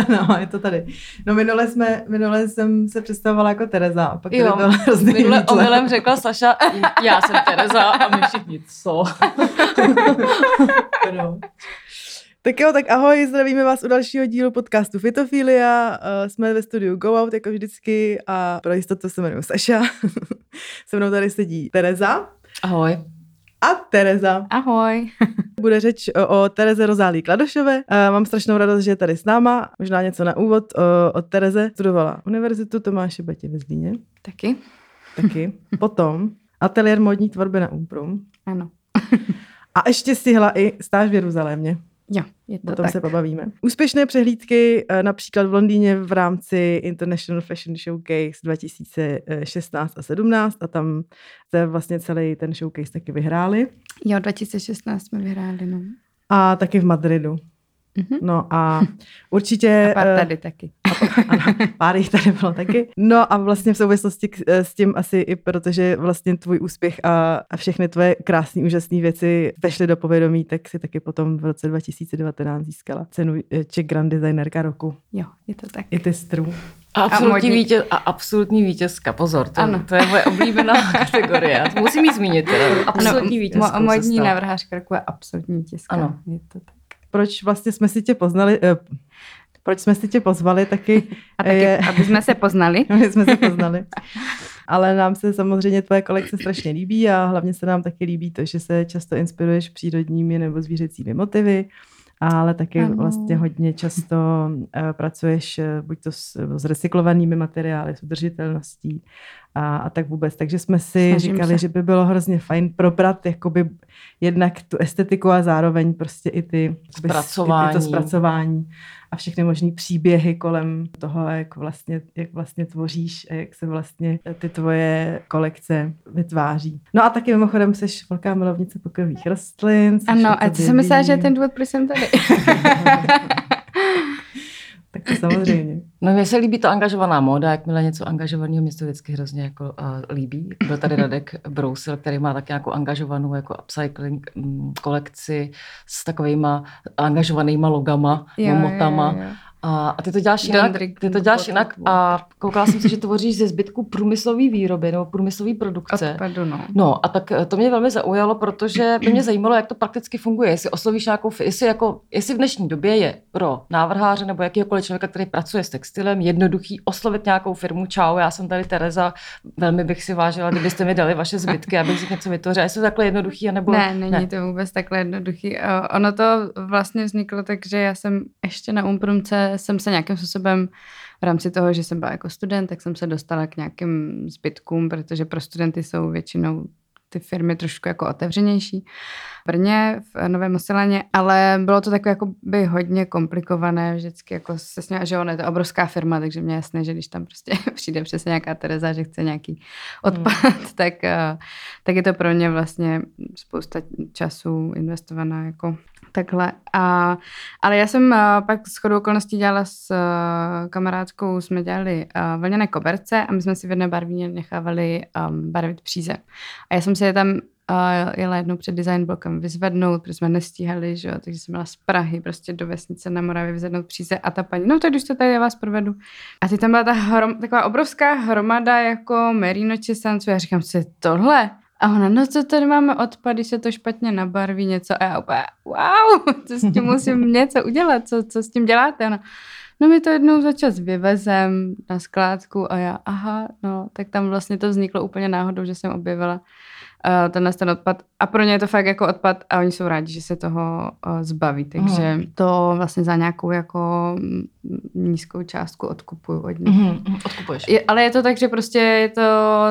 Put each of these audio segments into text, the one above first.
no, je to tady. No minule, jsme, minule jsem se představovala jako Tereza a pak Jo, tady hrozný Minule omylem řekla Saša, já jsem Tereza a my všichni, co? No. Tak jo, tak ahoj, zdravíme vás u dalšího dílu podcastu Fitofilia. Uh, jsme ve studiu Go Out jako vždycky a pro jistotu se jmenuji Saša. se mnou tady sedí Tereza Ahoj. A Tereza. Ahoj. Bude řeč o, o Tereze Rozálí Kladošové. Uh, mám strašnou radost, že je tady s náma. Možná něco na úvod od Tereze. Studovala univerzitu Tomáše Batě ve Zlíně. Taky? Taky. Potom ateliér modní tvorby na Umprum. Ano. A ještě stihla i stáž v Jeruzalémě. Jo, je to O tom tak. se pobavíme. Úspěšné přehlídky eh, například v Londýně v rámci International Fashion Showcase 2016 a 17 a tam se vlastně celý ten showcase taky vyhráli. Jo, 2016 jsme vyhráli, no. A taky v Madridu. Mhm. No a určitě... A pár eh, tady taky. Ano, pár jich tady bylo taky. No a vlastně v souvislosti k, eh, s tím asi i protože vlastně tvůj úspěch a, a všechny tvoje krásné, úžasné věci vešly do povědomí, tak si taky potom v roce 2019 získala cenu eh, Czech Grand Designerka roku. Jo, je to tak. I ty strů. A absolutní, modní- vítěz, a absolutní vítězka, pozor, to, Ano. to je moje oblíbená kategorie. Já to musím jí zmínit, teda. absolutní mo- vítězkou se modní navrhářka jako je absolutní tiska. Ano. Je to tak. Proč vlastně jsme si tě poznali, eh, proč jsme si tě pozvali taky, A taky, je- aby jsme se poznali. my jsme se poznali. Ale nám se samozřejmě tvoje kolekce strašně líbí a hlavně se nám taky líbí to, že se často inspiruješ přírodními nebo zvířecími motivy, ale taky Ano. vlastně hodně často uh, pracuješ uh, buď to s, s recyklovanými materiály, s udržitelností a, a tak vůbec. Takže jsme si Snažím říkali, se. že by bylo hrozně fajn probrat jakoby jednak tu estetiku a zároveň prostě i ty s- i Zpracování. to zpracování a všechny možný příběhy kolem toho, jak vlastně, jak vlastně tvoříš a jak se vlastně ty tvoje kolekce vytváří. No a taky mimochodem jsi velká milovnice pokojových rostlin. Ano, a co jsem myslela, že je ten důvod, proč jsem tady. Tak samozřejmě. No mně se líbí to angažovaná móda, jakmile něco angažovaného mě to vždycky hrozně jako uh, líbí. Byl tady Radek Brousil, který má taky nějakou angažovanou jako upcycling mm, kolekci s takovýma angažovanýma logama, jo, motama. Jo, jo. A, a ty to děláš jinak, ty to děláš jinak a koukala jsem se, že tvoříš ze zbytku průmyslové výroby nebo průmyslové produkce. Odpadu, no. No a tak eh, to mě velmi zaujalo, protože by mě zajímalo, jak to prakticky funguje. Jestli oslovíš nějakou, jestli, jako, jestli v dnešní době je pro návrháře nebo jakýkoliv člověka, který pracuje s textilem, jednoduchý oslovit nějakou firmu. Čau, já jsem tady Tereza, velmi bych si vážila, kdybyste mi dali vaše zbytky, abych si něco vytvořila. Jestli to takhle jednoduchý, anebo... Ne, není ne. to vůbec takhle jednoduchý. Eh, Ono to vlastně vzniklo tak, že já jsem ještě na Umprumce jsem se nějakým způsobem v rámci toho, že jsem byla jako student, tak jsem se dostala k nějakým zbytkům, protože pro studenty jsou většinou ty firmy trošku jako otevřenější. V Brně, v Novém Osilaně, ale bylo to takové jako by hodně komplikované vždycky, jako se s že ono je to obrovská firma, takže mě je jasné, že když tam prostě přijde přesně nějaká Tereza, že chce nějaký odpad, hmm. tak, eh, tak je to pro mě vlastně spousta času investovaná jako takhle. A, ale já jsem eh, pak s chodou okolností dělala s eh, kamarádkou, jsme dělali vlněné koberce a my jsme si v jedné barvíně nechávali um, barvit příze. A já jsem si je tam uh, jela jednou před design blokem vyzvednout, protože jsme nestíhali, že jo, takže jsem byla z Prahy prostě do vesnice na Moravě vyzvednout příze a ta paní, no tak když to tady já vás provedu. A ty tam byla ta hrom, taková obrovská hromada jako merino česanců, já říkám, co je tohle? A ona, no co tady máme odpad, když se to špatně nabarví něco. A já úplně, wow, co s tím musím něco udělat, co, co s tím děláte? Ona, no my to jednou za čas vyvezem na skládku a já, aha, no, tak tam vlastně to vzniklo úplně náhodou, že jsem objevila uh, tenhle ten odpad. A pro ně je to fakt jako odpad a oni jsou rádi, že se toho uh, zbaví. Takže to vlastně za nějakou jako mm, nízkou částku odkupuju od nich. Mm-hmm, odkupuješ. Je, ale je to tak, že prostě je to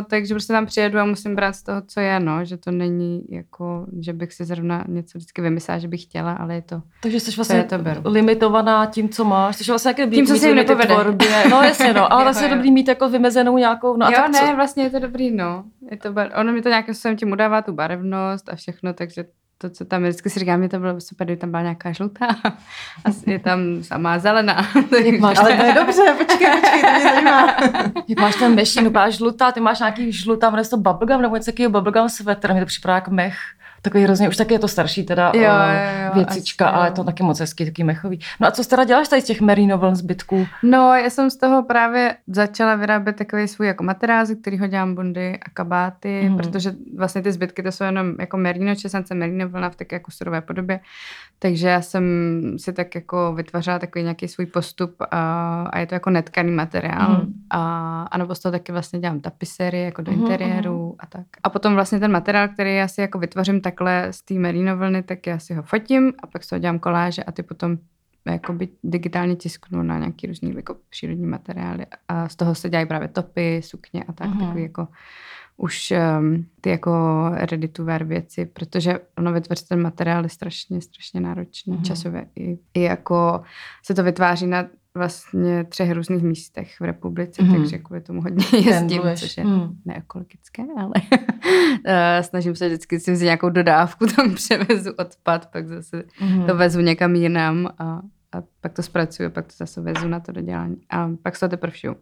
tak, že prostě tam přijedu a musím brát z toho, co je, no, že to není jako, že bych si zrovna něco vždycky vymyslela, že bych chtěla, ale je to. Takže jsi vlastně to beru. limitovaná tím, co máš. Jsi vlastně jak Tím, co limity nepovede. Tvorbě. No jasně, no, ale Jo, vlastně je dobrý mít jako vymezenou nějakou... No, a jo, tak co? ne, vlastně je to dobrý, no. Je to bar... Ono mi to nějakým způsobem tím udává tu barevnost a všechno, takže to, co tam je, vždycky si říkám, že to bylo super, kdyby tam byla nějaká žlutá a je tam samá zelená. Jak máš Ale to je dobře, počkej, počkej, to mě zajímá. Jak máš ten mešín, vypadáš žlutá, ty máš nějaký žlutá, jmenuje se to bubblegum nebo něco takového bubblegum sweater, mi to připadá jako mech. Takový hrozně, už taky je to starší teda Jo, jo, jo, jo, věcička, asi, ale je to taky moc hezký, taky mechový. No a co teda děláš tady z těch merino vln zbytků? No, já jsem z toho právě začala vyrábět takový svůj jako materiál, ze kterého dělám bundy a kabáty, Mhm. mm. protože vlastně ty zbytky to jsou jenom jako merino, česance merino vlna v také jako surové podobě. Takže já jsem si tak jako vytvořila takový nějaký svůj postup a, a je to jako netkaný materiál. Mhm. Mm. A, a nebo z toho taky vlastně dělám tapisery jako do Mhm, interiéru a tak. A potom vlastně ten materiál, který já si jako vytvořím takhle z té merino vlny, tak já si ho fotím a pak z toho dělám koláže a ty potom jakoby digitálně tisknu na nějaký různý jako přírodní materiály a z toho se dělají právě topy, sukně a tak, Mhm. mm. takový jako už um, ty jako ready to wear věci, protože ono vytvořit ten materiál je strašně, strašně náročný Mhm. mm. časově. I, I jako se to vytváří na vlastně třech různých místech v republice, mm. takže kvůli tomu hodně jezdím, Pendluješ. což je Hmm. neekologické, ale eh, snažím se vždycky si vzít nějakou dodávku, tam převezu odpad, pak zase Mhm. to vezu někam jinam a, a pak to zpracuju, pak to zase vezu na to dodělání a pak se to teprve šiju.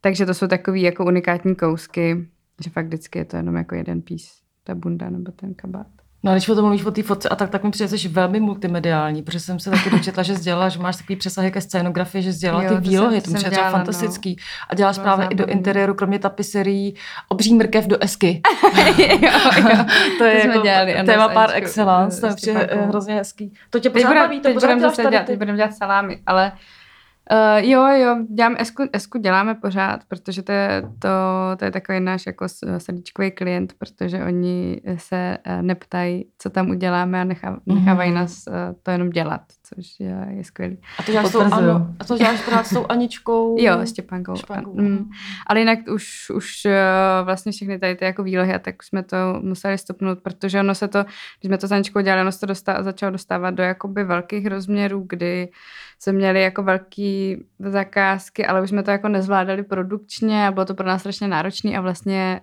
Takže to jsou takový jako unikátní kousky, že fakt vždycky je to jenom jako jeden pís, ta bunda nebo ten kabát. No a když o tom mluvíš o té fotce a tak, tak mi přijde, že jsi velmi multimediální, protože jsem se taky dočetla, že sdělala, že máš takový přesahy ke scénografii, že sdělala Jo, ty to výlohy, to to jsem třeba dělala, no. fantastický. A děláš Bylo právě i do interiéru, kromě tapiserií, obří mrkev do esky. jo, jo. to je To jako dělali, téma Aničkou, excellence, to je Štěpánkou. hrozně hezký. To tě pořád budeme baví, to pořád děláš tady teď budem dělat salámy, ale Uh, jo, jo, dělám esku, esku děláme pořád, protože to je, to, to je takový náš jako srdíčkový klient, protože oni se eh, neptají, co tam uděláme a nechá, nechávají Mhm. nás eh, to jenom dělat, což je, je skvělý. A to děláš, s tou, ano, a to děláš pořád s tou Aničkou. Jo, s Štěpánkou. Štěpánkou, Mm. Ale jinak už, už eh, vlastně všechny tady ty jako výlohy, a tak jsme to museli stopnout, protože ono se to, když jsme to s Aničkou dělali, ono se to dostá, začalo dostávat do jakoby velkých rozměrů, kdy jsme měli jako velký zakázky, ale už jsme to jako nezvládali produkčně a bylo to pro nás strašně náročné a vlastně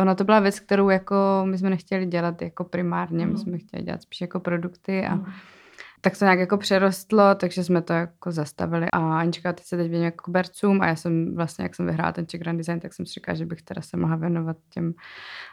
Ona to byla věc, kterou jako my jsme nechtěli dělat jako primárně, my jsme chtěli dělat spíš jako produkty a Mhm. Tak to nějak jako přerostlo, takže jsme to jako zastavili. A Anička teď se teď věnuje jako kobercům a já jsem vlastně, jak jsem vyhrála ten Czech Grand Design, tak jsem si říkala, že bych teda se mohla věnovat těm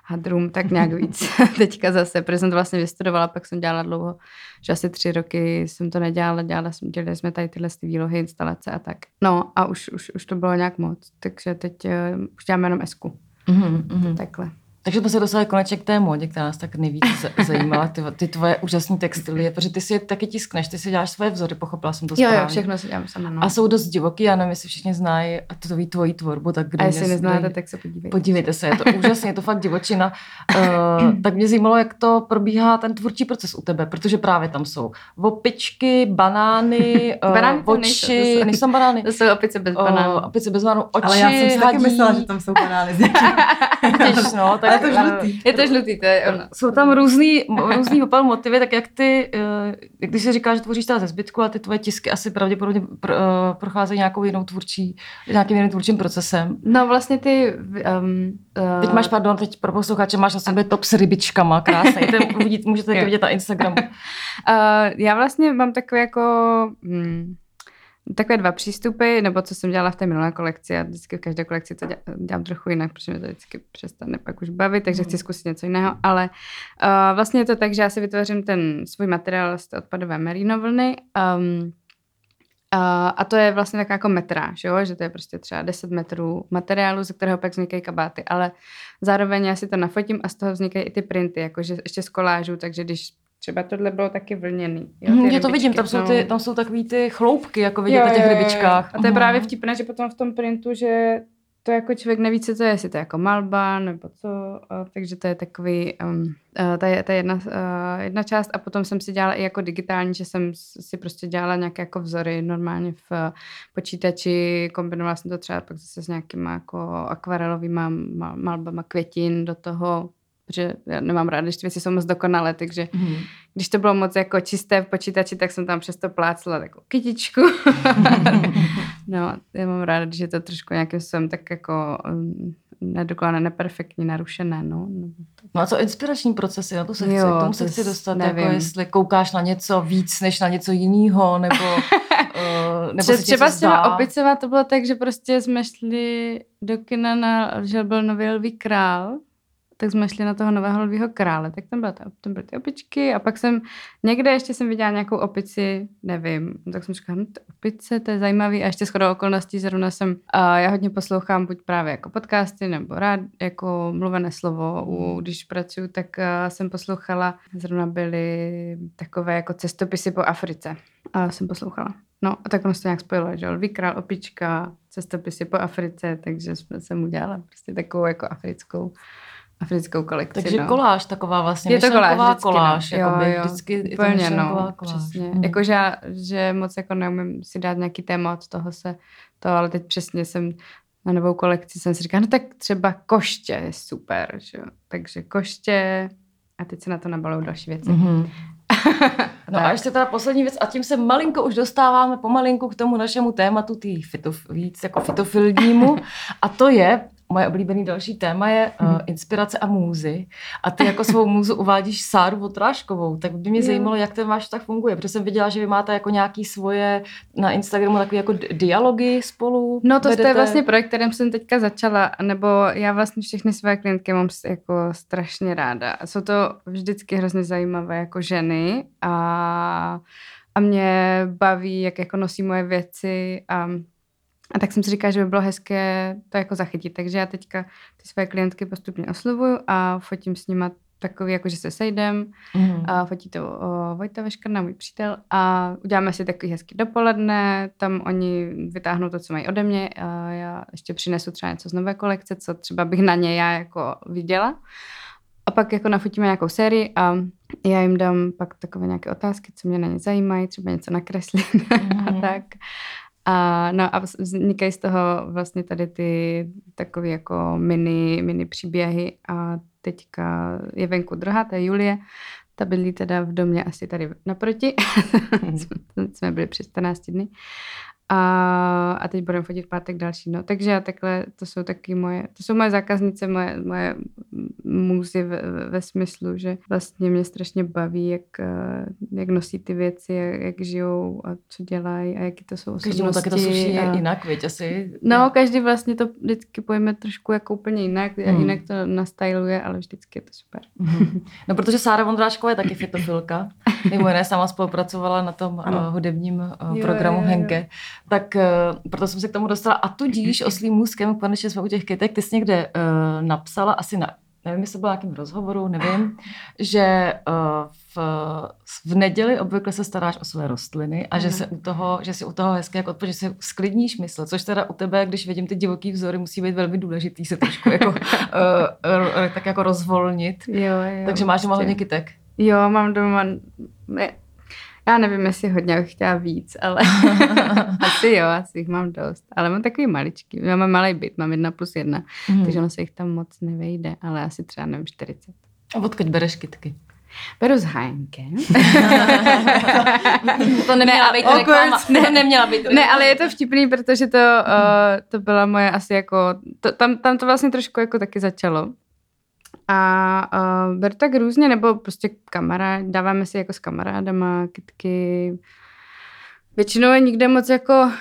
hadrům tak nějak víc teďka zase, protože jsem to vlastně vystudovala, pak jsem dělala dlouho, že asi tři roky jsem to nedělala, dělala jsem, dělali jsme tady tyhle ty výlohy, instalace a tak. No a už, už, už to bylo nějak moc, takže teď uh, už děláme jenom esku, Mhm, mhm. takhle. Takže jsme se dostali konečně k té módě, která nás tak nejvíc za- zajímala, ty, ty tvoje úžasné textilie, protože ty si je taky tiskneš, ty si děláš svoje vzory, pochopila jsem to Jo, správně. jo, všechno si dělám sama. No. A jsou dost divoký, já nevím, jestli všichni znají a to ví tvoji tvorbu, tak kde a jestli neznáte, kde- tak se podívejte. Podívejte se, je to úžasně, je to fakt divočina. Uh, tak mě zajímalo, jak to probíhá ten tvůrčí proces u tebe, protože právě tam jsou opičky, banány, uh, Banány tam nejsou, to oči, jsou- banány. To jsou opice bez banánů. Uh, opice bez banánů, oči, Ale já jsem si taky myslela, že tam jsou banány no, tak, Ale to žlutý. Je to žlutý, to je ono. Jsou tam různý, různý opal motivy, tak jak ty, eh, když si říkáš, že tvoříš teda ze zbytku a ty tvoje tisky asi pravděpodobně eh, procházejí nějakou jinou tvůrčí, nějakým jiným tvůrčím procesem. No vlastně ty... Um, uh, Teď máš, pardon, teď pro posluchače máš na sobě top s rybičkama, krásně. Můžete taky Jo. vidět na Instagramu. Uh, já vlastně mám takové jako... Hmm, takové dva přístupy, nebo co jsem dělala v té minulé kolekci. Já vždycky v každé kolekci to dělám, dělám trochu jinak, protože mě to vždycky přestane pak už bavit, takže chci zkusit něco jiného. Ale uh, vlastně je to tak, že já si vytvořím ten svůj materiál z té odpadové merino vlny. Um, a, a to je vlastně taková jako metráž, jo? že to je prostě třeba 10 metrů materiálu, ze kterého pak vznikají kabáty, ale zároveň já si to nafotím a z toho vznikají i ty printy, jakože ještě z kolážů, takže když třeba tohle bylo taky vlněný. Jo, ty Mhm, Já to vidím, tam jsou, no. ty, tam jsou takový ty chloupky, jako vidět Jo, na těch jo, rybičkách. A to je Mhm. právě vtipné, že potom v tom printu, že to jako člověk neví, co to je, jestli to je jako malba nebo co, takže to je takový, um, uh, to je, je jedna, uh, jedna část a potom jsem si dělala i jako digitální, že jsem si prostě dělala nějaké jako vzory normálně v uh, počítači, kombinovala jsem to třeba pak zase s nějakýma jako akvarelovými mal, malbama květin do toho, protože já nemám ráda, když ty věci jsou moc dokonalé, takže Mhm. když to bylo moc jako čisté v počítači, tak jsem tam přesto plácla takovou kytičku. no, já mám ráda, když je to trošku nějakým způsobem tak jako um, nedokonalé, neperfektní, narušené, no. No a co inspirační procesy, na to se chci, Jo, k tomu to se chci dostat, nevím. jako jestli koukáš na něco víc, než na něco jiného, nebo, uh, nebo Tře- třeba s těma opicema to bylo tak, že prostě jsme šli do kina, na, že byl nový Lví král tak jsme šli na toho nového lvýho krále, tak tam, byla ta, tam byly ty opičky a pak jsem někde ještě jsem viděla nějakou opici, nevím, tak jsem říkala, no to opice, to je zajímavý. A ještě shodou okolností zrovna jsem, a já hodně poslouchám buď právě jako podcasty nebo rád, jako mluvené slovo, u, když pracuji, tak jsem poslouchala, zrovna byly takové jako cestopisy po Africe. A jsem poslouchala. No a tak ono se to nějak spojilo, že Lví král, opička, cestopisy po Africe, takže jsme jsem udělala prostě takovou jako africkou africkou kolekci. Takže no. koláž taková vlastně, Je to koláž, vždycky, koláž, no. jakoby, jo, jo. vždycky je to Úplně, no, koláž. přesně. Mm. Jakože já, že moc jako neumím si dát nějaký téma od toho se to, ale teď přesně jsem na novou kolekci jsem si říkala, no tak třeba koště je super, že jo. Takže koště a teď se na to nabalují další věci. Mm-hmm. No a ještě teda poslední věc, a tím se malinko už dostáváme pomalinku k tomu našemu tématu, tý fitof, víc jako fitofilnímu, a to je, moje oblíbený další téma je uh, inspirace a můzy. A ty jako svou můzu uvádíš Sáru Votráškovou, tak by mě zajímalo, jak ten váš tak funguje, protože jsem viděla, že vy máte jako nějaký svoje na Instagramu takové jako dialogy spolu. No to, to je vedete. vlastně projekt, kterým jsem teďka začala, nebo já vlastně všechny své klientky mám jako strašně ráda. Jsou to vždycky hrozně zajímavé jako ženy a, a mě baví, jak jako nosí moje věci a, a tak jsem si říkala, že by bylo hezké to jako zachytit. Takže já teďka ty své klientky postupně oslovuju a fotím s nima takový, jako že se sejdem, Mhm. a fotí to o, Vojta Veškrna, můj přítel a uděláme si takový hezký dopoledne, tam oni vytáhnou to, co mají ode mě a já ještě přinesu třeba něco z nové kolekce, co třeba bych na ně já jako viděla. A pak jako nafotíme nějakou sérii a já jim dám pak takové nějaké otázky, co mě na ně zajímají, třeba něco nakreslit a Mhm. tak. A, no a vznikají z toho vlastně tady ty takové jako mini, mini příběhy. A teďka je venku druhá, to je Julie, ta bydlí teda v domě asi tady naproti, jsme- jsme byli přes 14 dny. A, a teď budeme fotit v pátek další. No. Takže já takhle, to jsou taky moje, to jsou moje zákaznice, moje, moje můzy ve, ve- smyslu, že vlastně mě strašně baví, jak, eh, jak nosí ty věci, jak, jak žijou a co dělají a jaký to jsou osobnosti. Každému taky to sluší a... jinak, viď, asi. No, každý vlastně to vždycky pojme trošku jako úplně jinak, Hmm. mm. jinak to nastyluje, ale vždycky je to super. Mhm. No, protože Sára Vondrášková je taky fitofilka. Mimo jiné sama spolupracovala na tom Ano. hudebním uh, Jo, programu jo, jo. Henke. Tak uh, proto jsem se k tomu dostala. A tudíž oslým můzkem, konečně jsme u těch kytek, ty jsi někde uh, napsala asi na nevím, jestli byl nějakým rozhovoru, nevím, že uh, v, v neděli obvykle se staráš o své rostliny a že, Ano. se u toho, že si u toho hezky jako odpoč, že si sklidníš mysl, což teda u tebe, když vidím ty divoký vzory, musí být velmi důležitý se trošku jako, uh, tak jako rozvolnit. Jo, jo. Takže máš doma hodně kytek. Jo, mám doma, ne, já nevím, jestli hodně bych chtěla víc, ale asi jo, asi jich mám dost. Ale mám takový maličký, já mám malý byt, mám jedna plus jedna, Mhm. takže ono se jich tam moc nevejde, ale asi třeba nevím, 40. A odkud bereš kytky? Beru s Heinkem. to neměla být reklama. ne. To neměla být Ne, ale je to vtipný, protože to, uh, to byla moje asi jako, to, tam, tam to vlastně trošku jako taky začalo. A uh, beru tak různě, nebo prostě kamarád, dáváme si jako s kamarádama kytky. Většinou je nikde moc jako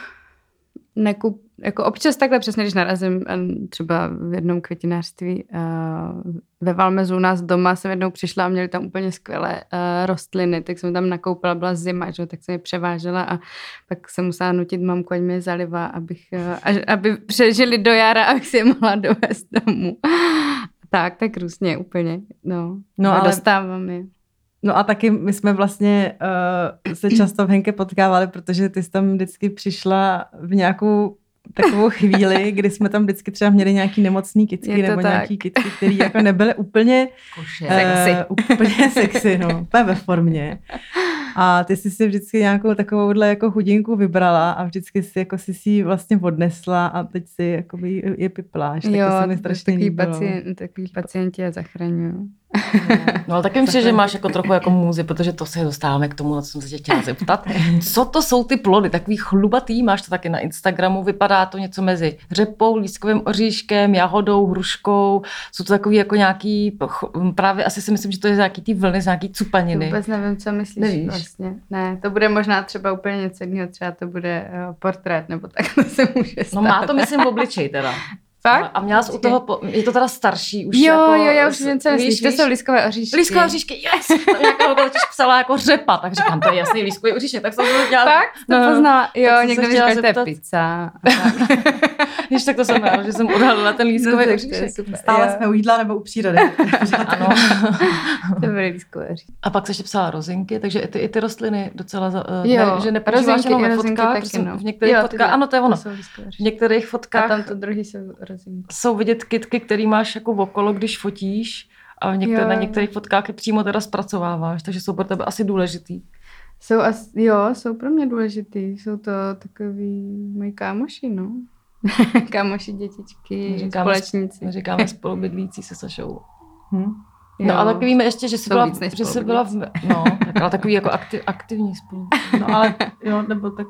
nekup, jako občas takhle přesně, když narazím a třeba v jednom květinářství uh, ve Valmezu u nás doma jsem jednou přišla a měli tam úplně skvělé uh, rostliny, tak jsem tam nakoupila, byla zima, že? tak jsem je převážela a pak jsem musela nutit mamku, ať mě je zaliva, abych, uh, aby přežili do jara, abych si je mohla dovést domů. Tak, tak různě úplně, no. No, a ale- dostávám je. No a taky my jsme vlastně uh, se často v Henke potkávali, protože ty jsi tam vždycky přišla v nějakou takovou chvíli, kdy jsme tam vždycky třeba měli nějaký nemocný kytky nebo tak. nějaký kytky, které jako nebyly úplně. Sexy. Uh, úplně sexy, no, úplně ve formě. A ty jsi si vždycky nějakou takovouhle jako chudinku vybrala a vždycky si jako si si ji vlastně odnesla a teď si jakoby je pipláš. Tak to se mi strašně takový, líbilo. pacient, takový pacienti je zachraňují. No ale taky myslím, že máš jako trochu jako můzy, protože to se dostáváme k tomu, na co jsem se tě chtěla zeptat. Co to jsou ty plody? Takový chlubatý, máš to taky na Instagramu, vypadá to něco mezi řepou, lískovým oříškem, jahodou, hruškou. Jsou to takový jako nějaký, právě asi si myslím, že to je nějaký ty vlny, z nějaký cupaniny. Vůbec nevím, co myslíš Nevíš? vlastně. Ne, to bude možná třeba úplně něco jiného, třeba to bude uh, portrét, nebo tak to se může stát. No má to myslím v obličej teda. Fakt? A měla jsi u toho, po, je to teda starší už Jo, jako, jo, já už vím, co víš, myslíš. To jsou lískové oříšky. Lískové oříšky, yes! Tam nějaká totiž psala jako řepa, tak říkám, to je jasný lískový oříšek, tak jsem to dělala. Fakt? To No, poznala. Jo, jsem se někdo mi říkal, že to je pizza. Víš, tak to jsem ráda, že jsem odhalila ten lískový No, tak to oříšek. super. Stále Jo. jsme u jídla nebo u přírody. Ano. To byly lískové oříšky. A pak se ještě psala rozinky, takže i ty, i ty rostliny docela, eh, Jo, ne, že nepoužíváš rozinky- jenom ve fotkách, no. v některých fotkách, to- ano, to je ono. To V některých A fotkách tam to druhý jsou rozinky. jsou vidět kytky, který máš jako okolo, když fotíš a některé, Jo, na jo. některých fotkách je přímo teda zpracováváš, takže jsou pro tebe asi důležitý. Jsou as, jo, jsou pro mě důležitý. Jsou to takový moji kámoši, no. kámoši, dětičky, Říkáme- společníci. My říkáme spolubydlící se Sašou. Hm? No a taky víme ještě, že jsi byla, že jsi byla v, no, tak, ale takový jako aktiv, aktivní spolu. No ale jo, nebo tak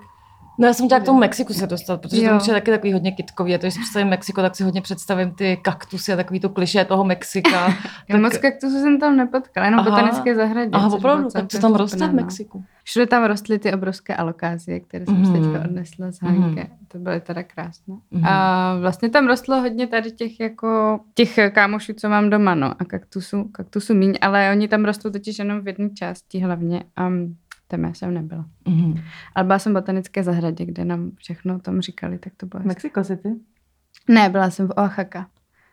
No já jsem chtěla k tomu Mexiku se dostat, protože Jo. to je taky takový hodně kitkový. A to, když si představím Mexiko, tak si hodně představím ty kaktusy a takový to kliše toho Mexika. Já moc kaktusů jsem tam nepotkala, jenom Aha. botanické zahradě. Aha, opravdu, tak co celkem tam roste v no. Mexiku? Všude tam rostly ty obrovské alokázie, které jsem Mhm. mm. teďka odnesla z Hánke. Mhm. To byly teda krásné. Mhm. A vlastně tam rostlo hodně tady těch jako těch kámošů, co mám doma, no. A kaktusů, kaktusů míň, ale oni tam rostou totiž jenom v jedné části hlavně. A tam já jsem nebyla. Mhm. Ale byla jsem v botanické zahradě, kde nám všechno o tom říkali, tak to bylo. Mexico City. Ne, byla jsem v Oaxaca.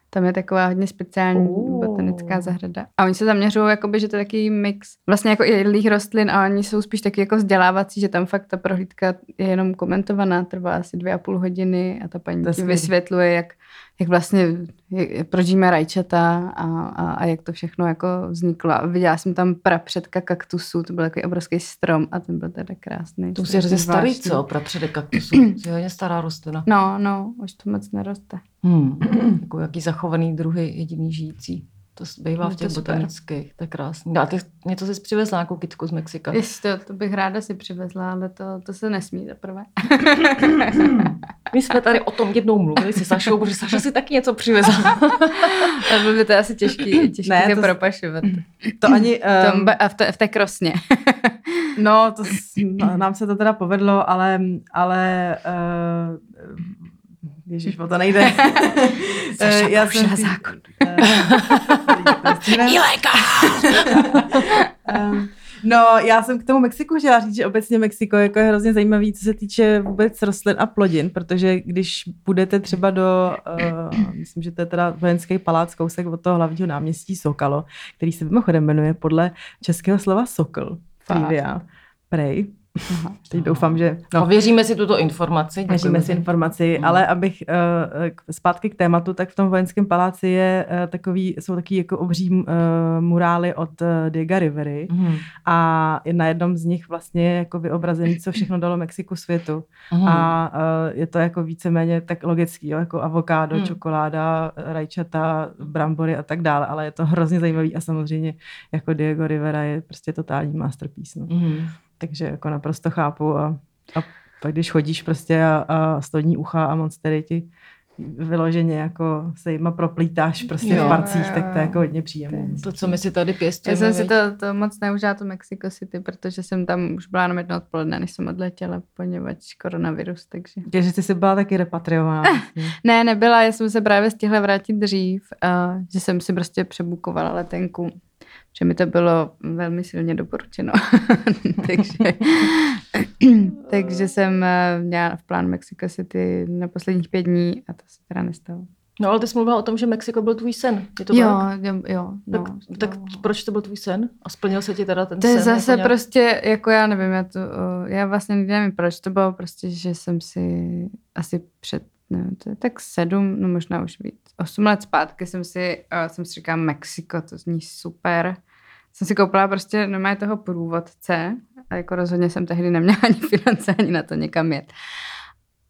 Tam je taková hodně speciální Oh. botanická zahrada. A oni se zaměřují, jakoby, že to je takový mix vlastně jako i jedlých rostlin a oni jsou spíš taky jako vzdělávací, že tam fakt ta prohlídka je jenom komentovaná, trvá asi dvě a půl hodiny a ta paní ti vysvětluje, jak, jak vlastně jak, proč jíme rajčata a, a, a, jak to všechno jako vzniklo. A viděla jsem tam prapředka kaktusu, to byl takový obrovský strom a ten byl teda krásný. To už je hrozně starý, co? Prapředek kaktusu. To je hodně stará rostlina. No, no, už to moc neroste. Hmm. jako jaký zachovaný druhy jediný žijící. To bývá No, v to těch super. botanických, to je krásný. No A ty něco jsi přivezla, nějakou kytku z Mexika. Jestli to, to bych ráda si přivezla, ale to, to se nesmí zaprvé. My jsme tady o tom jednou mluvili se Sašou, protože Saša si taky něco přivezla. Ale bylo by to asi těžký, těžký Ne, to- to propašovat. To ani... Um, ba- a v, té, v té krosně. no, to, no, nám se to teda povedlo, ale, ale uh, Ježíš, o to nejde. Saša Eh, já jsem si- zákon. Eh, Ehm, No, já jsem k tomu Mexiku chtěla říct, že obecně Mexiko jako je hrozně zajímavý, co se týče vůbec rostlin a plodin, protože když půjdete třeba do, uh, myslím, že to je teda vojenský palác, kousek od toho hlavního náměstí Sokalo, který se mimochodem jmenuje podle českého slova sokl, trivia, prej. Aha. Teď doufám, že... No, věříme si tuto informaci. Věříme děkujeme. si informaci, Mm. ale abych uh, zpátky k tématu, tak v tom vojenském paláci je uh, takový, jsou takový jako obří uh, murály od uh, Diego Rivery Mhm. a je na jednom z nich vlastně je jako vyobrazený, co všechno dalo Mexiku světu. Mhm. A uh, je to jako víceméně tak logický, jo? jako avokádo, Hmm. čokoláda, rajčata, brambory a tak dále, ale je to hrozně zajímavý a samozřejmě jako Diego Rivera je prostě totální masterpiece. No. Mhm. Takže jako naprosto chápu a, a pak když chodíš prostě a, a stodní ucha a monstery ti vyloženě jako se jima proplítáš prostě Jo, v parcích, jo, tak to je jako hodně příjemné. To, co my si tady Já pěstujeme. jsem si to, to moc neužila, to Mexico City, protože jsem tam už byla jenom jedno odpoledne, než jsem odletěla, poněvadž koronavirus, takže... Takže ty jsi byla taky repatriovaná. vlastně. Ne, nebyla, já jsem se právě stihla vrátit dřív, a že jsem si prostě přebukovala letenku, že mi to bylo velmi silně doporučeno. takže, takže jsem eh, měla v plán Mexico City na posledních pět dní a to se teda nestalo. No ale ty jsi mluvila o tom, že Mexiko byl tvůj sen. Je to jo, tak? jo, jo, no, Tak, to- tak proč to byl tvůj sen? A splnil se ti teda ten To je sen? zase jako nějak- prostě, jako já nevím, já, to, já vlastně nevím proč, to bylo prostě, že jsem si asi před, nevím, to je tak sedm, no možná už víc, osm let zpátky jsem si, o, jsem si říkala Mexiko, to zní super. Jsem si koupila prostě normálně toho průvodce a jako rozhodně jsem tehdy neměla ani finance, ani na to někam jet.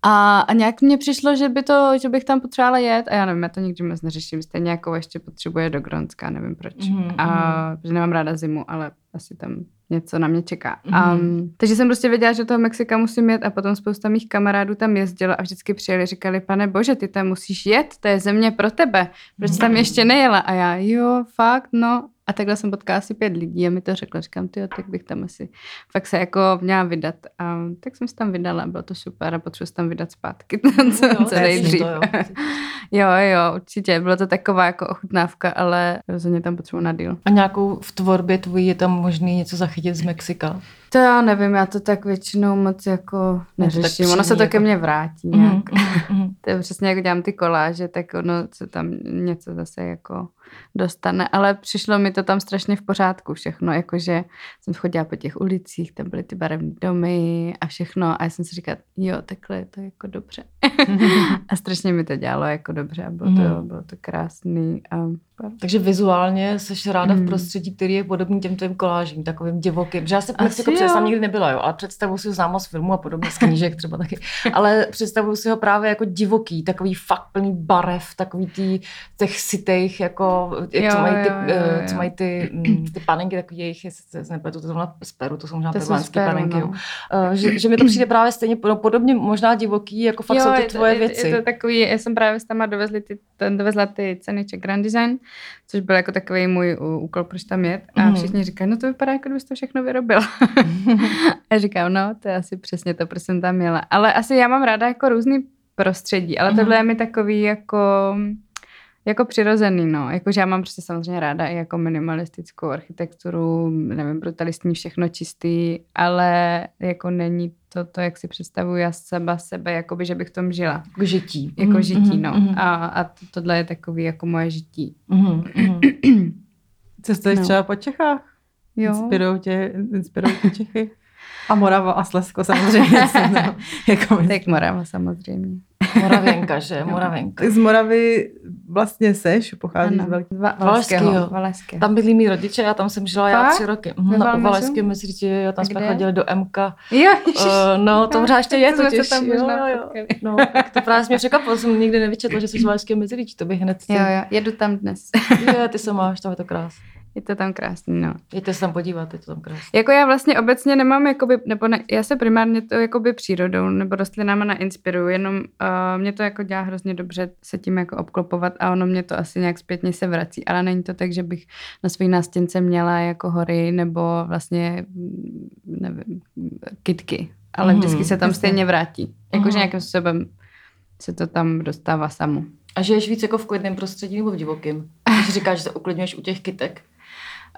A, a nějak mně přišlo, že, by to, že bych tam potřebovala jet a já nevím, já to nikdy moc neřeším, stejně jako ještě potřebuje do Gronska, nevím proč. Mhm, a, protože nemám ráda zimu, ale asi tam něco na mě čeká. Mhm. Um, takže jsem prostě věděla, že do toho Mexika musím jet a potom spousta mých kamarádů tam jezdila a vždycky přijeli, říkali, pane bože, ty tam musíš jet, to je země pro tebe, proč tam ještě nejela? A já, jo, fakt, no. A takhle jsem potkala asi pět lidí a mi to řekla, říkám, ty, tak bych tam asi fakt se jako měla vydat. A tak jsem se tam vydala, bylo to super a potřebuji se tam vydat zpátky. co, No, co to je nejdřív. to, jo. jo, jo, určitě. Bylo to taková jako ochutnávka, ale rozhodně tam potřebuji na díl. A nějakou v tvorbě tvojí je tam možný něco zachytit z Mexika? To já nevím, já to tak většinou moc jako tak neřeším. Ono se to ke jako- mně vrátí Mhm, nějak. mhm, mhm. To je přesně jak dělám ty koláže, tak ono se tam něco zase jako dostane. Ale přišlo mi to tam strašně v pořádku všechno, jakože jsem chodila po těch ulicích, tam byly ty barevné domy a všechno a já jsem si říkala, jo, takhle je to jako dobře. a strašně mi to dělalo jako dobře a bylo to, Mhm. bylo to krásný. A Takže vizuálně jsi ráda v Mm. prostředí, který je podobný těm tvým kolážím, takovým divokým. Že já si Asi Mexiko jo. přesně nikdy nebyla, jo, ale představuji si ho znám z filmu a podobně, z knížek třeba taky. Ale představuji si ho právě jako divoký, takový fakt plný barev, takový tý, těch sitejch, jako, jak Jo, co mají ty, jo, jo, eh, jo. co mají ty, mm, ty panenky, takový jejich, jestli se nepletu, to jsou na Peru, to jsou možná spéru, panenky, jo. no. Eh, že, že mi to přijde právě stejně no, podobně, možná divoký, jako fakt je ty to- tvoje je, věci. Je to takový, já jsem právě s tam dovezli ty, ten, dovezla ty ceny Czech Grand Design, což byl jako takový můj úkol, proč tam jet. A Mhm. všichni říkají, no to vypadá, jako kdybys to všechno vyrobil. a říkám, no, to je asi přesně to, proč jsem tam měla. Ale asi já mám ráda jako různý prostředí, ale Mhm. tohle je mi takový jako jako přirozený, no. Jakože já mám prostě samozřejmě ráda i jako minimalistickou architekturu, nevím, brutalistní, všechno čistý, ale jako není to to, jak si představuji já seba, sebe, jakoby, že bych v tom žila. Jako žití. Jako Mhm, žití, mhm, no. mhm. A, a to- tohle je takový jako moje žití. Mhm, mhm. Cestuješ No. třeba po Čechách? Jo. Inspirují tě, inspirují tě Čechy? A Morava a Slezsko samozřejmě. tam, jako. Tak Morava samozřejmě. Moravěnka, že? Moravěnka. Z Moravy vlastně seš, pocházíš Ano. z velký... Va- Valašskýho. Valašského. Valašského. Tam bydlí mý rodiče, já tam jsem žila já tři roky. Ve Mhm, Na Valmezu? Valeském meziříčí, jo, tam A jsme chodili do MK. Jo, Uh, no, to možná ještě je totiž. tam jo, možná jo, jo. No, tak to právě mě překvapilo, jsem nikdy nevyčetla, že jsi z Valeském meziříčí, to bych hned... Jo, jo, jedu tam dnes. Je, ty se máš, tam je to krás. Je to tam krásný, no. Jděte se tam podívat, je to tam krásné. Jako já vlastně obecně nemám, jakoby, nebo ne, já se primárně to jakoby přírodou nebo rostlinama nainspiruju, jenom uh, mě to jako dělá hrozně dobře se tím jako obklopovat a ono mě to asi nějak zpětně se vrací, ale není to tak, že bych na své nástěnce měla jako hory nebo vlastně, mm, nevím, kitky, ale Mhm, vždycky se tam jasně. stejně vrátí. Jakože Mhm. nějakým způsobem se to tam dostává samo. A žiješ víc jako v klidném prostředí nebo v divokém? Když říkáš, že se uklidňuješ u těch kytek,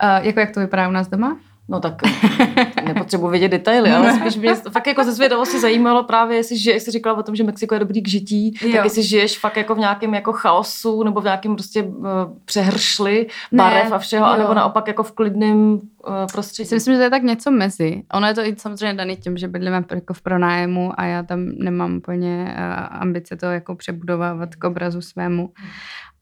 Uh, jako jak to vypadá u nás doma? No tak nepotřebuji vědět detaily, ale spíš mě fakt jako ze zvědavosti zajímalo právě, jestli, žije, jestli říkala o tom, že Mexiko je dobrý k žití, jo. Tak jestli žiješ fakt jako v nějakém jako chaosu nebo v nějakém prostě uh, přehršli barev a všeho, jo. anebo naopak jako v klidném uh, prostředí. Si myslím, že to je tak něco mezi. Ono je to i samozřejmě daný tím, že bydlím jako v pronájmu a já tam nemám úplně uh, ambice to jako přebudovávat k obrazu svému.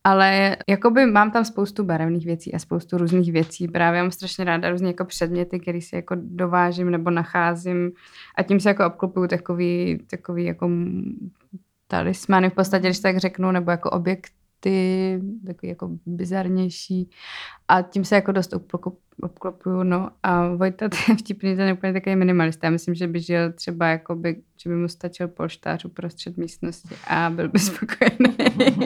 Ale jakoby mám tam spoustu barevných věcí a spoustu různých věcí. Právě mám strašně ráda různé jako předměty, které si jako dovážím nebo nacházím a tím se jako obklopuju takový, takový jako talismany v podstatě, když tak řeknu, nebo jako objekty, takový jako bizarnější a tím se jako dost obklopu, obklopuju, no a Vojta, je vtipný, ten je úplně takový minimalista. Já myslím, že by žil třeba, jakoby, že by mu stačil polštář uprostřed místnosti a byl by spokojený.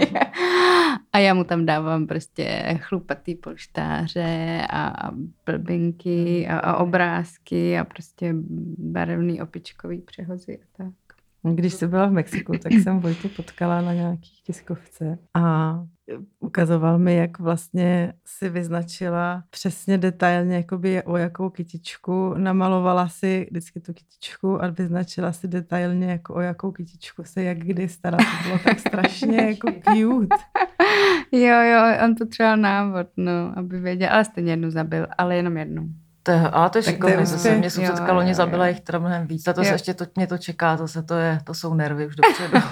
a já mu tam dávám prostě chlupatý polštáře a blbinky a, a obrázky a prostě barevný opičkový přehozy a tak. Když jsi byla v Mexiku, tak jsem Vojtu potkala na nějaký tiskovce a ukazoval mi, jak vlastně si vyznačila přesně detailně, jakoby o jakou kytičku. Namalovala si vždycky tu kytičku a vyznačila si detailně, jako o jakou kytičku se jak kdy stará. To bylo tak strašně jako cute. Jo, jo, on potřeboval návod, no, aby věděl, ale stejně jednu zabil, ale jenom jednu. To je, ale to je to šikovné, zase mě sousedka loni zabila jich teda mnohem víc. A to se ještě to, mě to čeká, to, se, to, je, to jsou nervy už dopředu.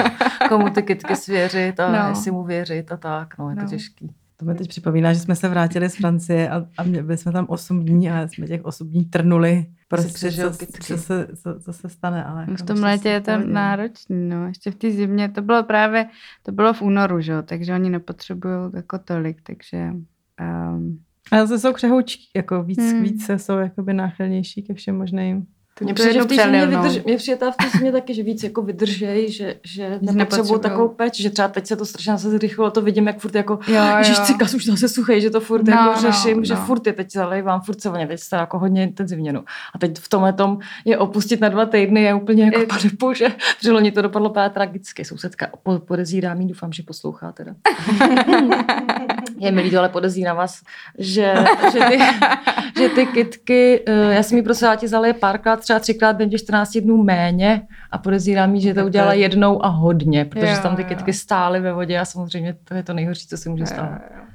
Komu ty kytky svěřit a No. jestli mu věřit a tak, no je to No. těžký. To mi teď připomíná, že jsme se vrátili z Francie a, a byli jsme tam 8 dní a jsme těch 8 dní trnuli. Prostě, přežil co, co, se, co, co, se stane, ale... V jako tom létě je to pohodě. náročný, no. Ještě v té zimě, to bylo právě, to bylo v únoru, že jo, takže oni nepotřebují jako tolik, takže... Um, Ale zase jsou křehoučky, jako víc, Hmm. víc jsou jakoby náchylnější ke všem možným Mně přijde, že v té zimě vydrž, mě přijde v té zimě taky, že víc jako vydržej, že, že nepotřebují takovou peč, že třeba teď se to strašně zase zrychlilo, to vidím, jak furt jako, že cikas už zase suchý, že to furt no, jako no, řeším, no. že furt je teď zalejvám, furt se voně, teď se jako hodně intenzivně. No. A teď v tomhle tom je opustit na dva týdny je úplně jako padepo, že při to dopadlo právě tragicky. Sousedka podezírá mi, doufám, že poslouchá teda. je mi líto, ale podezírám vás, že, že, ty, že ty kitky, eh, já jsem mi prosím, ti zaleje párkrát, třeba třikrát během těch 14 dnů méně a podezírám mi, že to udělala jednou a hodně, protože jo, tam ty kytky stály ve vodě a samozřejmě to je to nejhorší, co se může stát. Jo, jo.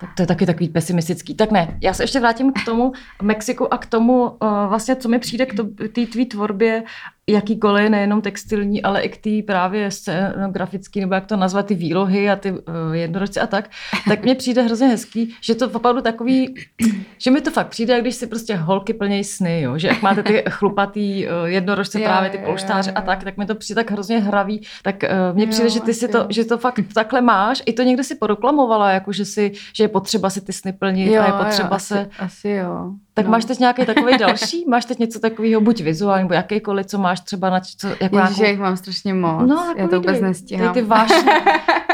Tak to je taky takový pesimistický. Tak ne, já se ještě vrátím k tomu Mexiku a k tomu, uh, vlastně, co mi přijde k té tvý tvorbě jakýkoliv, nejenom textilní, ale i k té právě scenografické, nebo jak to nazvat, ty výlohy a ty uh, jednorožce a tak, tak mně přijde hrozně hezký, že to opravdu takový, že mi to fakt přijde, jak když si prostě holky plnějí sny, jo? že jak máte ty chlupatý uh, jednorožce, jo, právě ty polštáře a tak, tak mi to přijde tak hrozně hravý, tak uh, mně přijde, jo, že ty si to, že to fakt takhle máš, i to někde si podoklamovala, jako že, si, že je potřeba si ty sny plnit jo, a je potřeba jo, se... Asi, asi jo. Tak no. máš teď nějaký takový další? Máš teď něco takového, buď vizuální, nebo jakýkoliv, co máš třeba na co, jako Ježiš, nějakou... jich mám strašně moc. No, Já to vůbec nestíhám. Tady ty vášně,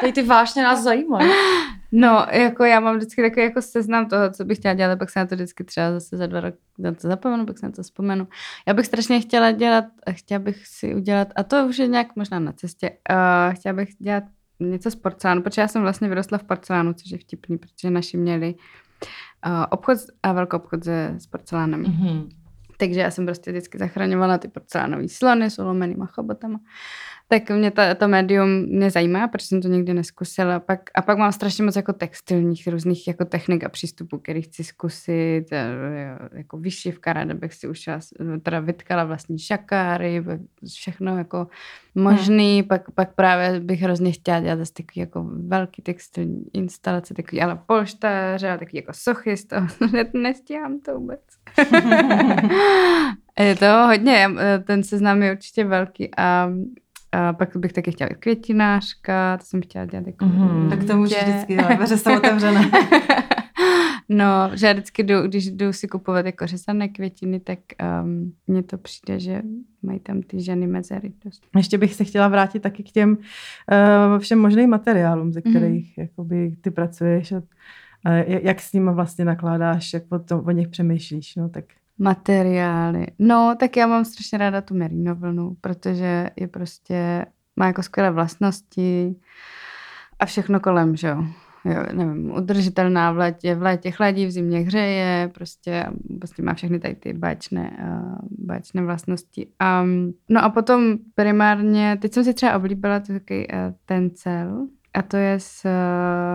tady ty vášně nás zajímají. No, jako já mám vždycky takový jako seznam toho, co bych chtěla dělat, pak se na to vždycky třeba zase za dva roky na to zapomenu, pak se na to vzpomenu. Já bych strašně chtěla dělat, chtěla bych si udělat, a to už je nějak možná na cestě, uh, chtěla bych dělat něco z porcelánu, protože já jsem vlastně vyrostla v porcelánu, což je vtipný, protože naši měli uh, obchod a velký obchod se, s porcelánem. Mm-hmm. Takže já jsem prostě vždycky zachraňovala ty porcelánové slony s ulomenýma chobotama tak mě ta, to médium mě zajímá, protože jsem to nikdy neskusila. Pak, a pak mám strašně moc jako textilních různých jako technik a přístupů, který chci zkusit. Jako vyšivka, ráda bych si už teda vytkala vlastní šakáry, všechno jako možný. Hmm. Pak, pak právě bych hrozně chtěla dělat zase takový jako velký textilní instalace, takový ale polštáře, takový jako sochy z toho. Nestíhám to vůbec. je to hodně, ten seznam je určitě velký a a pak bych taky chtěla květinářka, to jsem chtěla dělat jako mm-hmm. Tak to můžeš vždycky dělat, dveře jsou otevřené. no, že já vždycky jdu, když jdu si kupovat jako řezané květiny, tak um, mně to přijde, že mají tam ty ženy mezery dost. Ještě bych se chtěla vrátit taky k těm uh, všem možným materiálům, ze kterých mm-hmm. jakoby, ty pracuješ a uh, jak s nimi vlastně nakládáš, jak o, tom, o nich přemýšlíš, no tak Materiály. No, tak já mám strašně ráda tu merino vlnu, protože je prostě, má jako skvělé vlastnosti a všechno kolem, že jo. Jo, nevím, udržitelná v létě, v létě chladí, v zimě hřeje, prostě, prostě má všechny tady ty báječné, uh, báječné vlastnosti. Um, no a potom primárně, teď jsem si třeba oblíbila takový uh, tencel a to je z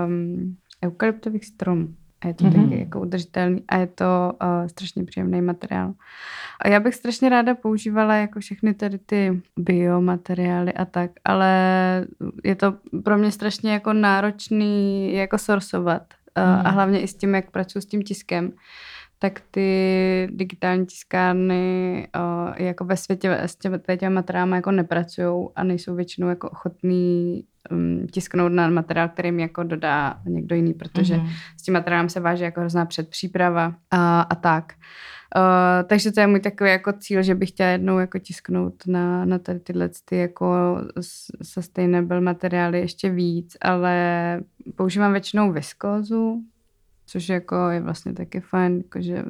um, eukalyptových stromů a je to mm-hmm. taky jako udržitelný a je to uh, strašně příjemný materiál. A já bych strašně ráda používala jako všechny tady ty biomateriály a tak, ale je to pro mě strašně jako náročný jako sorsovat uh, mm. a mhm. hlavně i s tím, jak pracuji s tím tiskem tak ty digitální tiskárny uh, jako ve světě s těmi, těmi materiály jako nepracují a nejsou většinou jako ochotní um, tisknout na materiál, který mi jako dodá někdo jiný, protože mm-hmm. s tím materiálem se váže jako hrozná předpříprava a, a tak. Uh, takže to je můj takový jako cíl, že bych chtěla jednou jako tisknout na, na tady tyhle ty jako sustainable materiály ještě víc, ale používám většinou viskózu, což jako je vlastně taky fajn, jakože